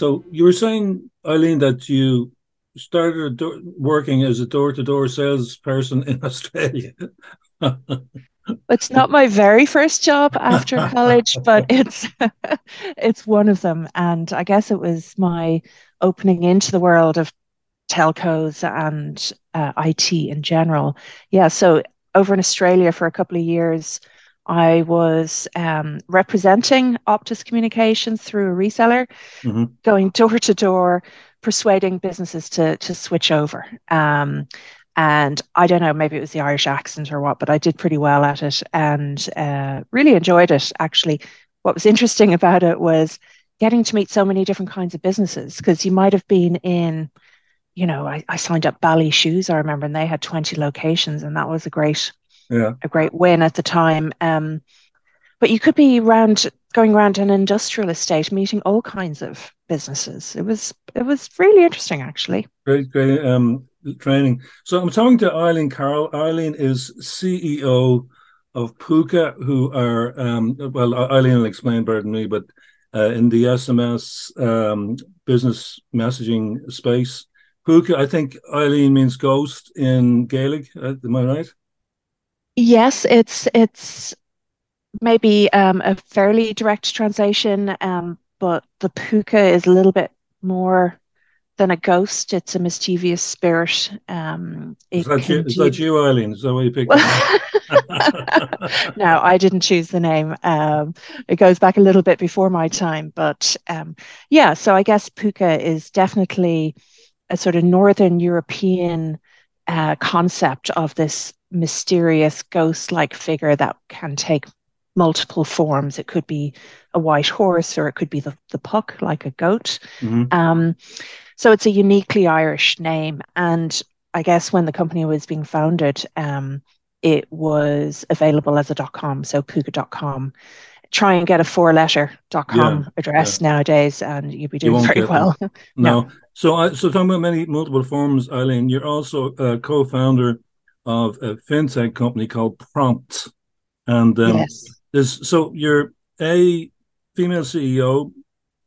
So you were saying, Eileen, that you started do- working as a door-to-door salesperson in Australia. it's not my very first job after college, but it's it's one of them, and I guess it was my opening into the world of telcos and uh, IT in general. Yeah. So over in Australia for a couple of years. I was um, representing Optus Communications through a reseller, mm-hmm. going door to door, persuading businesses to to switch over. Um, and I don't know, maybe it was the Irish accent or what, but I did pretty well at it and uh, really enjoyed it. Actually, what was interesting about it was getting to meet so many different kinds of businesses because you might have been in, you know, I, I signed up Bally Shoes, I remember, and they had 20 locations, and that was a great, yeah, a great win at the time. Um, but you could be around going around an industrial estate, meeting all kinds of businesses. It was it was really interesting, actually. Great, great um, training. So I'm talking to Eileen Carroll. Eileen is CEO of Púca, who are um, well, Eileen will explain better than me, but uh, in the SMS um, business messaging space. Púca, I think Eileen means ghost in Gaelic. Uh, am I right? Yes, it's it's maybe um, a fairly direct translation, um, but the púca is a little bit more than a ghost. It's a mischievous spirit. Um, is, that you, is that you, Eileen? Is that why you picked no, I didn't choose the name. Um, it goes back a little bit before my time, but um, yeah. So I guess púca is definitely a sort of Northern European uh, concept of this mysterious ghost-like figure that can take multiple forms. It could be a white horse or it could be the, the puck, like a goat. Mm-hmm. Um, so it's a uniquely Irish name. And I guess when the company was being founded, um, it was available as a dot .com, so puca.com. Try and get a four-letter.com yeah, address yeah. nowadays, and you'd be doing very well. no. no. So, I, so talking about many multiple forms, Eileen, you're also a co-founder of a fintech company called Prommt, and um, yes. There's so you're a female CEO,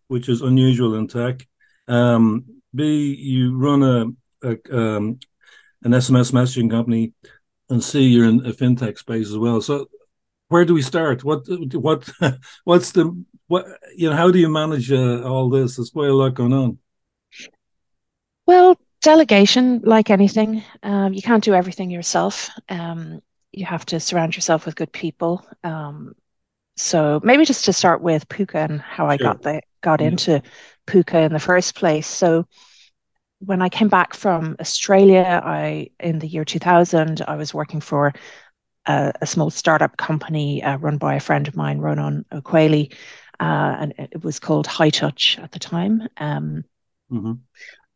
which is unusual in tech. Um, B, you run a, a um, an SMS messaging company, and C, you're in a fintech space as well. So, where do we start? What what what's the what you know? How do you manage uh, all this? There's quite a lot going on. Well, delegation, like anything, um, you can't do everything yourself. Um, you have to surround yourself with good people. Um, so maybe just to start with Púca and how I got the got yeah. into Púca in the first place. So when I came back from Australia, I in the year 2000, I was working for a, a small startup company uh, run by a friend of mine, Ronan O'Quailey, uh, and it was called High Touch at the time. Um, mm-hmm.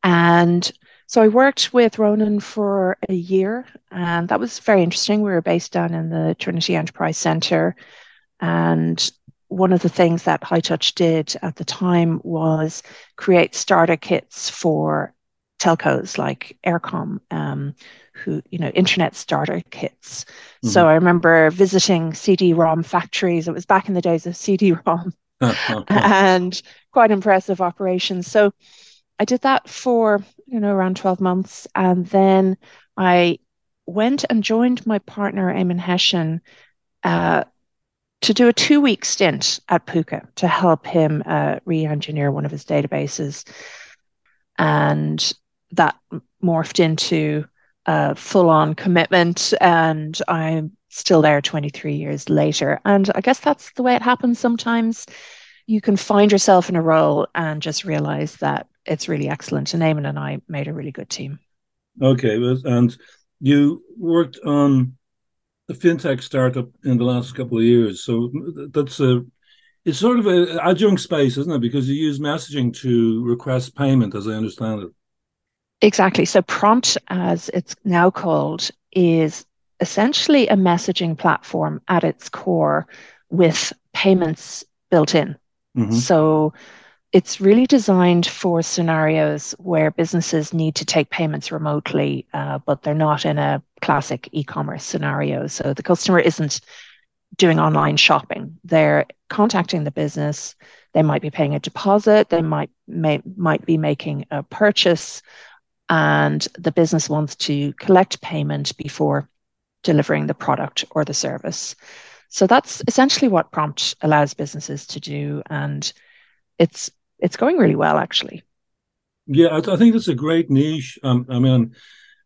And so I worked with Ronan for a year, and that was very interesting. We were based down in the Trinity Enterprise Centre, and one of the things that High Touch did at the time was create starter kits for telcos like Eircom, um, who you know internet starter kits. Mm-hmm. So I remember visiting CD-ROM factories. It was back in the days of CD-ROM, and quite impressive operations. So I did that for you know around 12 months and then I went and joined my partner Eamon Hession uh, to do a two week stint at Puka to help him uh, re engineer one of his databases. And that morphed into a full on commitment. And I'm still there 23 years later. And I guess that's the way it happens sometimes. You can find yourself in a role and just realize that it's really excellent. And Eamon and I made a really good team. Okay, and you worked on a fintech startup in the last couple of years, so that's a it's sort of an adjunct space, isn't it? Because you use messaging to request payment, as I understand it. Exactly. So Prommt, as it's now called, is essentially a messaging platform at its core with payments built in. Mm-hmm. So it's really designed for scenarios where businesses need to take payments remotely, uh, but they're not in a classic e-commerce scenario. So the customer isn't doing online shopping. They're contacting the business. They might be paying a deposit. They might may, might be making a purchase, and the business wants to collect payment before delivering the product or the service. So that's essentially what Prommt allows businesses to do, and it's it's going really well actually. Yeah, I, I think it's a great niche. Um, I mean,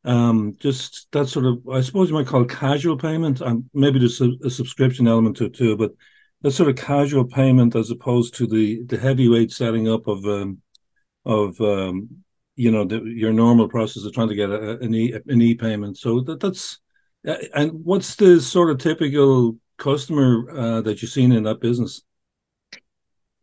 um, just that sort of I suppose you might call it casual payment, and maybe there's a, a subscription element to it too, but that sort of casual payment as opposed to the the heavyweight setting up of um, of um, you know the, your normal process of trying to get a, an e an e payment. So that, that's and what's the sort of typical customer uh, that you've seen in that business?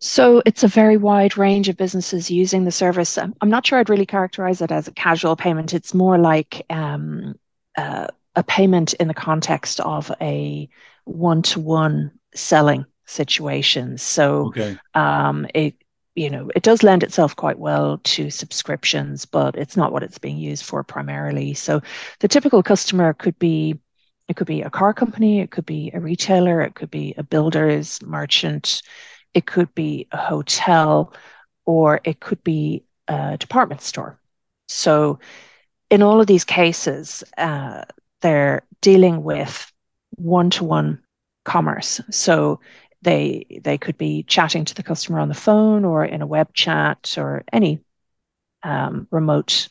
So it's a very wide range of businesses using the service. I'm not sure I'd really characterize it as a casual payment. It's more like um, uh, a payment in the context of a one-to-one selling situation. So okay. um, it you know it does lend itself quite well to subscriptions, but it's not what it's being used for primarily. So the typical customer could be it could be a car company, it could be a retailer, it could be a builder's merchant it could be a hotel, or it could be a department store. So, in all of these cases, uh, they're dealing with one to one commerce. So, they they could be chatting to the customer on the phone or in a web chat or any um, remote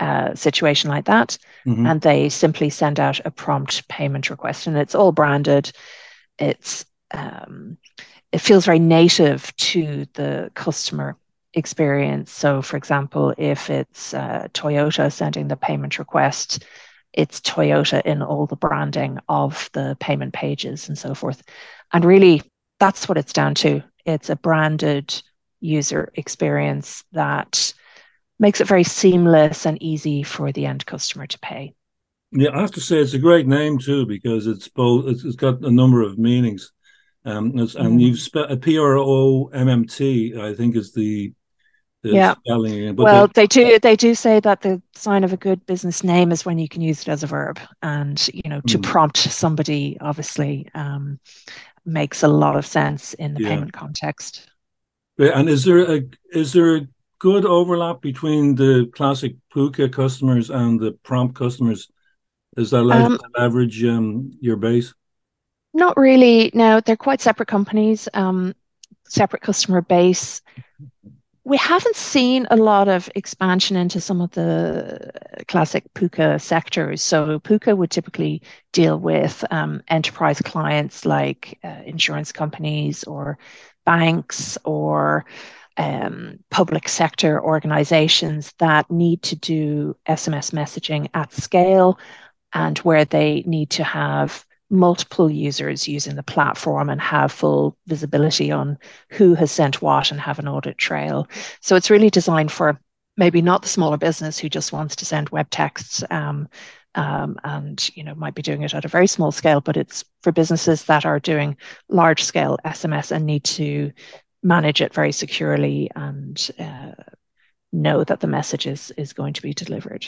uh, situation like that, mm-hmm. and they simply send out a Prommt payment request, and it's all branded. It's um, it feels very native to the customer experience. So, for example, if it's uh, Toyota sending the payment request, it's Toyota in all the branding of the payment pages and so forth. And really, that's what it's down to. It's a branded user experience that makes it very seamless and easy for the end customer to pay. Yeah, I have to say it's a great name too because it's both. it's got a number of meanings. Um, and mm-hmm. you've spelled uh, P R O M M T, I think, is the, the yeah. spelling. But well, they do they do say that the sign of a good business name is when you can use it as a verb, and you know to mm. prompt somebody obviously um, makes a lot of sense in the yeah. payment context. And is there a is there a good overlap between the classic Púca customers and the Prommt customers? Is that like um, average um, your base? Not really. No, they're quite separate companies, um, separate customer base. We haven't seen a lot of expansion into some of the classic Púca sectors. So Púca would typically deal with um, enterprise clients like uh, insurance companies or banks or um, public sector organizations that need to do SMS messaging at scale and where they need to have multiple users using the platform and have full visibility on who has sent what and have an audit trail. So it's really designed for maybe not the smaller business who just wants to send web texts um, um, and you know might be doing it at a very small scale, but it's for businesses that are doing large scale SMS and need to manage it very securely and uh, know that the message is is going to be delivered.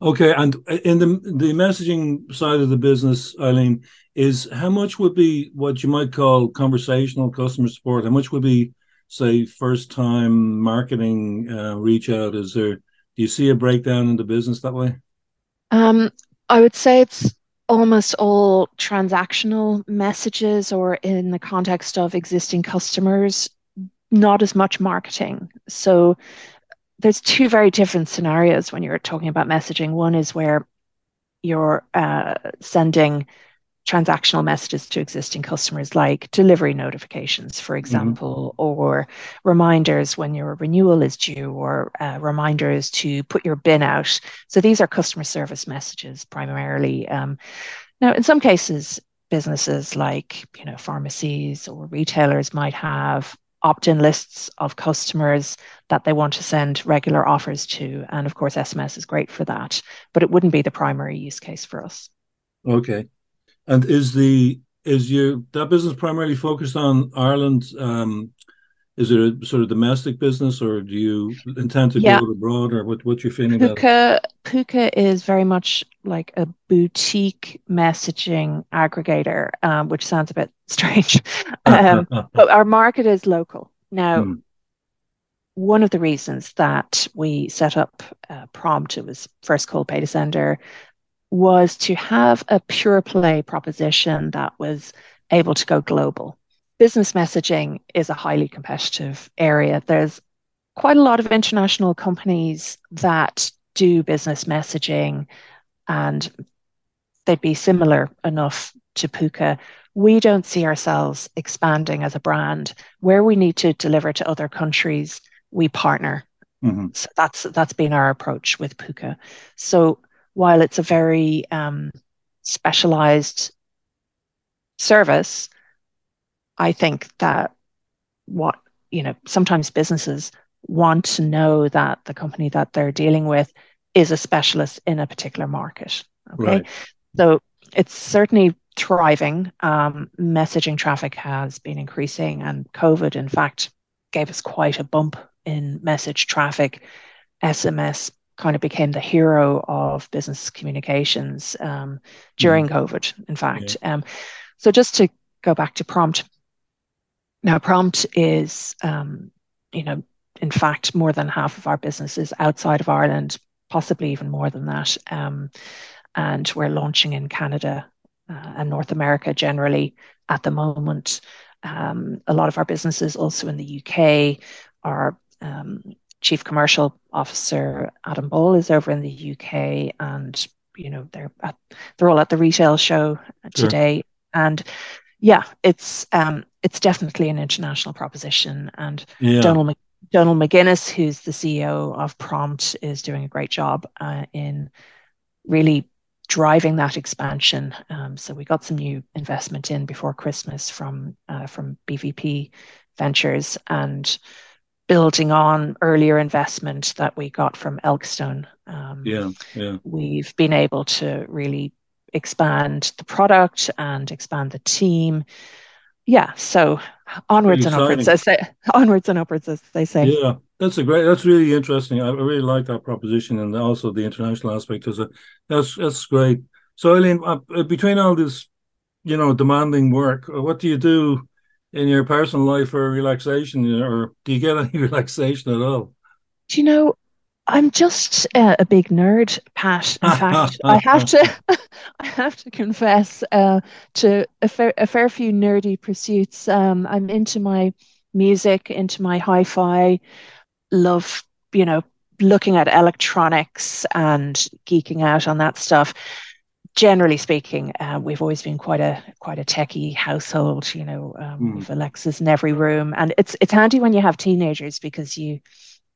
Okay, and in the the messaging side of the business, Eileen, is how much would be what you might call conversational customer support? How much would be, say, first time marketing uh, reach out? Is there do you see a breakdown in the business that way? Um, I would say it's almost all transactional messages, or in the context of existing customers, not as much marketing. So there's two very different scenarios when you're talking about messaging. One is where you're uh, sending transactional messages to existing customers, like delivery notifications, for mm-hmm. example, mm-hmm. or reminders when your renewal is due, or uh, reminders to put your bin out. So these are customer service messages primarily. Um, now, in some cases, businesses like you know pharmacies or retailers might have opt-in lists of customers that they want to send regular offers to and of course sms is great for that but it wouldn't be the primary use case for us okay and is the is your that business primarily focused on ireland um is it a sort of domestic business, or do you intend to yeah. go abroad, or what? What's your feeling Púca, about it? Púca is very much like a boutique messaging aggregator, um, which sounds a bit strange. um, but our market is local now. Hmm. One of the reasons that we set up uh, Prommt, it was first called Pay to Sender, was to have a pure play proposition that was able to go global business messaging is a highly competitive area. There's quite a lot of international companies that do business messaging and they'd be similar enough to Púca. We don't see ourselves expanding as a brand. Where we need to deliver to other countries, we partner. Mm-hmm. So that's that's been our approach with Púca. So while it's a very um, specialized service, I think that what, you know, sometimes businesses want to know that the company that they're dealing with is a specialist in a particular market. Okay. Right. So it's certainly thriving. Um, messaging traffic has been increasing, and COVID, in fact, gave us quite a bump in message traffic. SMS kind of became the hero of business communications um, during mm. COVID, in fact. Yeah. Um, so just to go back to Prommt, now, Prommt is, um, you know, in fact, more than half of our business is outside of Ireland, possibly even more than that. Um, and we're launching in Canada uh, and North America generally at the moment. Um, a lot of our businesses also in the UK. are um, chief commercial officer Adam Ball is over in the UK, and you know they're at, they're all at the retail show today. Sure. And yeah, it's um, it's definitely an international proposition. And yeah. Donald Donald McGuinness, who's the CEO of Prommt, is doing a great job uh, in really driving that expansion. Um, so we got some new investment in before Christmas from uh, from BVP Ventures and building on earlier investment that we got from Elkstone. Um, yeah, yeah. We've been able to really expand the product and expand the team. Yeah, so onwards and upwards, as they onwards and upwards, as they say. Yeah, that's a great. That's really interesting. I really like that proposition, and also the international aspect. Is a that's that's great. So, Eileen, uh, between all this, you know, demanding work, uh, what do you do in your personal life for relaxation, or do you get any relaxation at all? Do you know? I'm just uh, a big nerd, Pat. In fact, I have to, I have to confess uh, to a fair, a fair few nerdy pursuits. Um, I'm into my music, into my hi-fi. Love, you know, looking at electronics and geeking out on that stuff. Generally speaking, uh, we've always been quite a quite a techie household. You know, um, mm. we've Alexas in every room, and it's it's handy when you have teenagers because you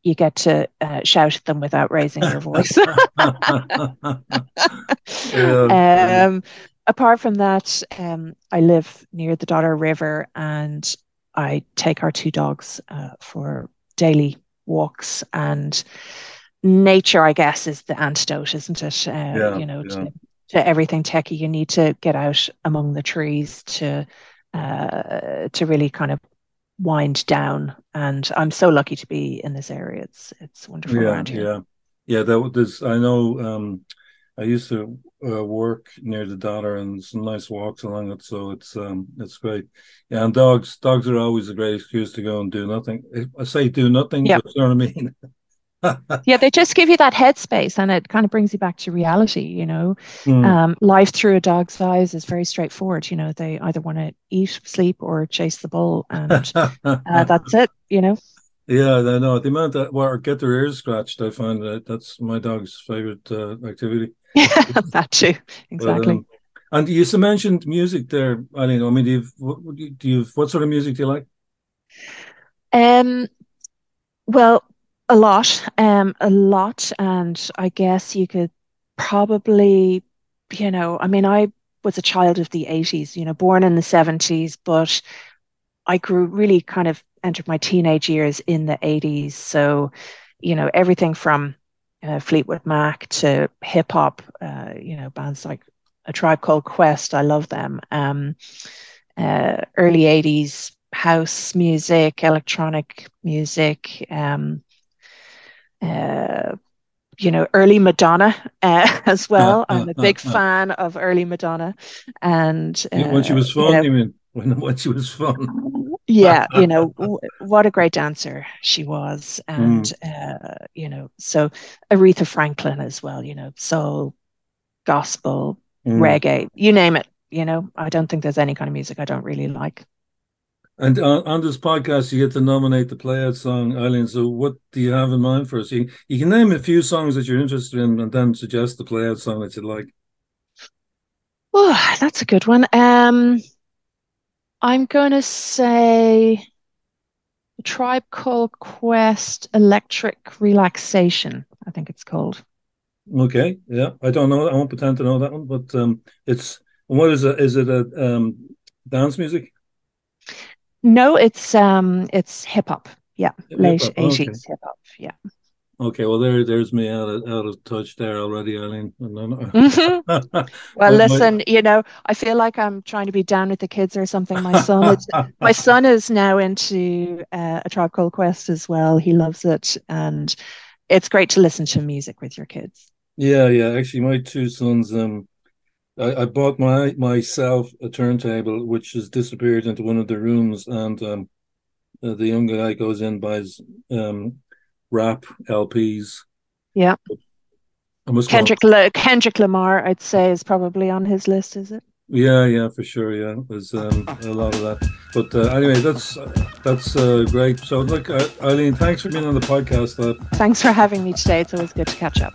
you get to uh, shout at them without raising your voice. yeah. um, apart from that, um, I live near the Dodder River and I take our two dogs uh, for daily walks and nature, I guess, is the antidote, isn't it? Uh, yeah, you know, yeah. to, to, everything techie, you need to get out among the trees to uh, to really kind of wind down. And I'm so lucky to be in this area. It's it's wonderful yeah, around here. Yeah, yeah. That there's I know. Um, I used to uh, work near the Dodder and some nice walks along it, so it's um it's great. Yeah, and dogs dogs are always a great excuse to go and do nothing. I say do nothing, but you know what I mean. yeah, they just give you that headspace and it kind of brings you back to reality, you know. Mm. Um, life through a dog's eyes is very straightforward. You know, they either want to eat, sleep, or chase the bull, and uh, that's it, you know. Yeah, I know. The amount that or get their ears scratched, I find that that's my dog's favorite uh, activity. Yeah, that too. Exactly. But, um, and you mentioned music there, Eileen. I mean, do you, what, do you what sort of music do you like? Um, well, a lot, um, a lot, and I guess you could probably, you know, I mean, I was a child of the 80s, you know, born in the 70s, but I grew really kind of entered my teenage years in the 80s. So, you know, everything from uh, Fleetwood Mac to hip hop, uh, you know, bands like A Tribe Called Quest, I love them. Um, uh, early 80s house music, electronic music, um, uh, you know, early Madonna uh, as well. Uh, I'm a big fan of early Madonna, and when she was fun, you, know, when when she was fun? yeah, you know, w- what a great dancer she was, and mm. you know, so Aretha Franklin as well. You know, soul, gospel, mm. reggae, you name it. You know, I don't think there's any kind of music I don't really like. And on, on, this podcast, you get to nominate the play out song, Eileen. So, what do you have in mind for us? You, you can name a few songs that you're interested in and then suggest the play out song that you'd like. Oh, that's a good one. Um, I'm going to say Tribe Called Quest Electric Relaxation, I think it's called. Okay, yeah. I don't know. I won't pretend to know that one, but um, it's what is it? Is it a um, dance music? No, it's um, it's hip hop. Yeah, late eighties hip hop. Yeah. Okay, well there, there's me out of out of touch there already, Eileen. Mm-hmm. well, listen, my... you know, I feel like I'm trying to be down with the kids or something. My son, is, my son is now into uh, a Tribe Called Quest as well. He loves it, and it's great to listen to music with your kids. Yeah, yeah. Actually, my two sons, um, I, I, bought my myself a turntable which has disappeared into one of the rooms, and um, uh, the young guy goes in buys um, rap LPs. Yeah. Kendrick Kendrick Lamar, I'd say, is probably on his list. Is it? Yeah, yeah, for sure. Yeah, there's um, a lot of that. But uh, anyway, that's that's uh, great. So, look, uh, Eileen, thanks for being on the podcast. Uh, thanks for having me today. It's always good to catch up.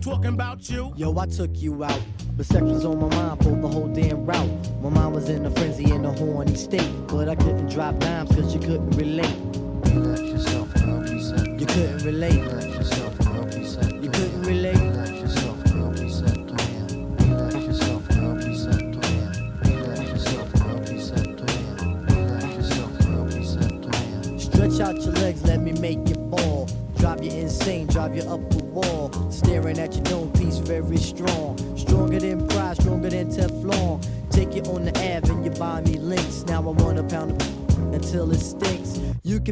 Talking about you. Yo, I took you out. But sex was on my mind for the whole damn route. My mind was in a frenzy in a horny state. But I couldn't drop dimes cause you couldn't relate. Relax yourself girl, reset. You couldn't relate.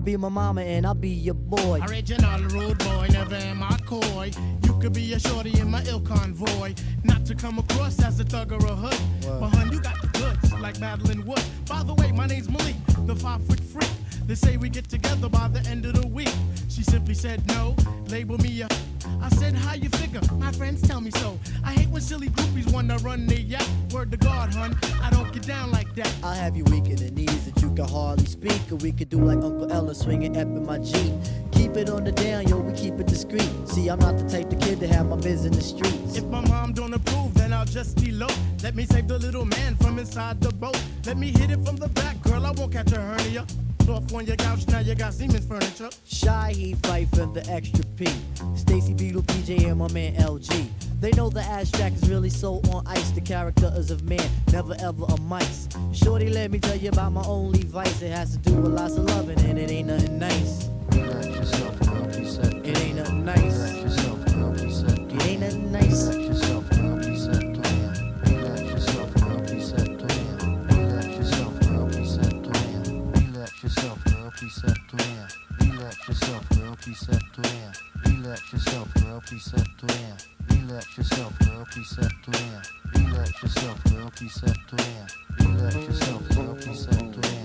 Be my mama and I'll be your boy. Original rude boy, never am I coy. You could be a shorty in my ill convoy. Not to come across as a thug or a hood. But hun, you got the goods, like Madeline Wood. By the way, my name's Malik, the five foot freak. They say we get together by the end of the week. She simply said no, label me a. I said, how you figure? My friends tell me so. I hate when silly groupies wanna run their yacht. Word to God, hun, I don't get down like that. I'll have you weak in the knees that you can hardly speak. Or we could do like Uncle Ella swinging up in my Jeep. Keep it on the down, yo, we keep it discreet. See, I'm not the type of kid to have my biz in the streets. If my mom don't approve, then I'll just elope. Let me save the little man from inside the boat. Let me hit it from the back, girl, I won't catch a hernia off on your couch, now you got Seaman's furniture. Shy, he fight for the extra P. Stacy Beetle, PJ, and my man LG. They know the ass jack is really so on ice. The character is of man, never ever a mice. Shorty, let me tell you about my only vice. It has to do with lots of loving, and it ain't nothing nice. Yourself. It ain't nothing nice. Yourself. It ain't nothing nice. yourself, girl, precept to him. Relax yourself, girl, precept to him. Relax yourself, girl, precept to him. Relax yourself, girl, precept to him. Relax yourself, girl, precept to him. Relax yourself, girl, precept to him.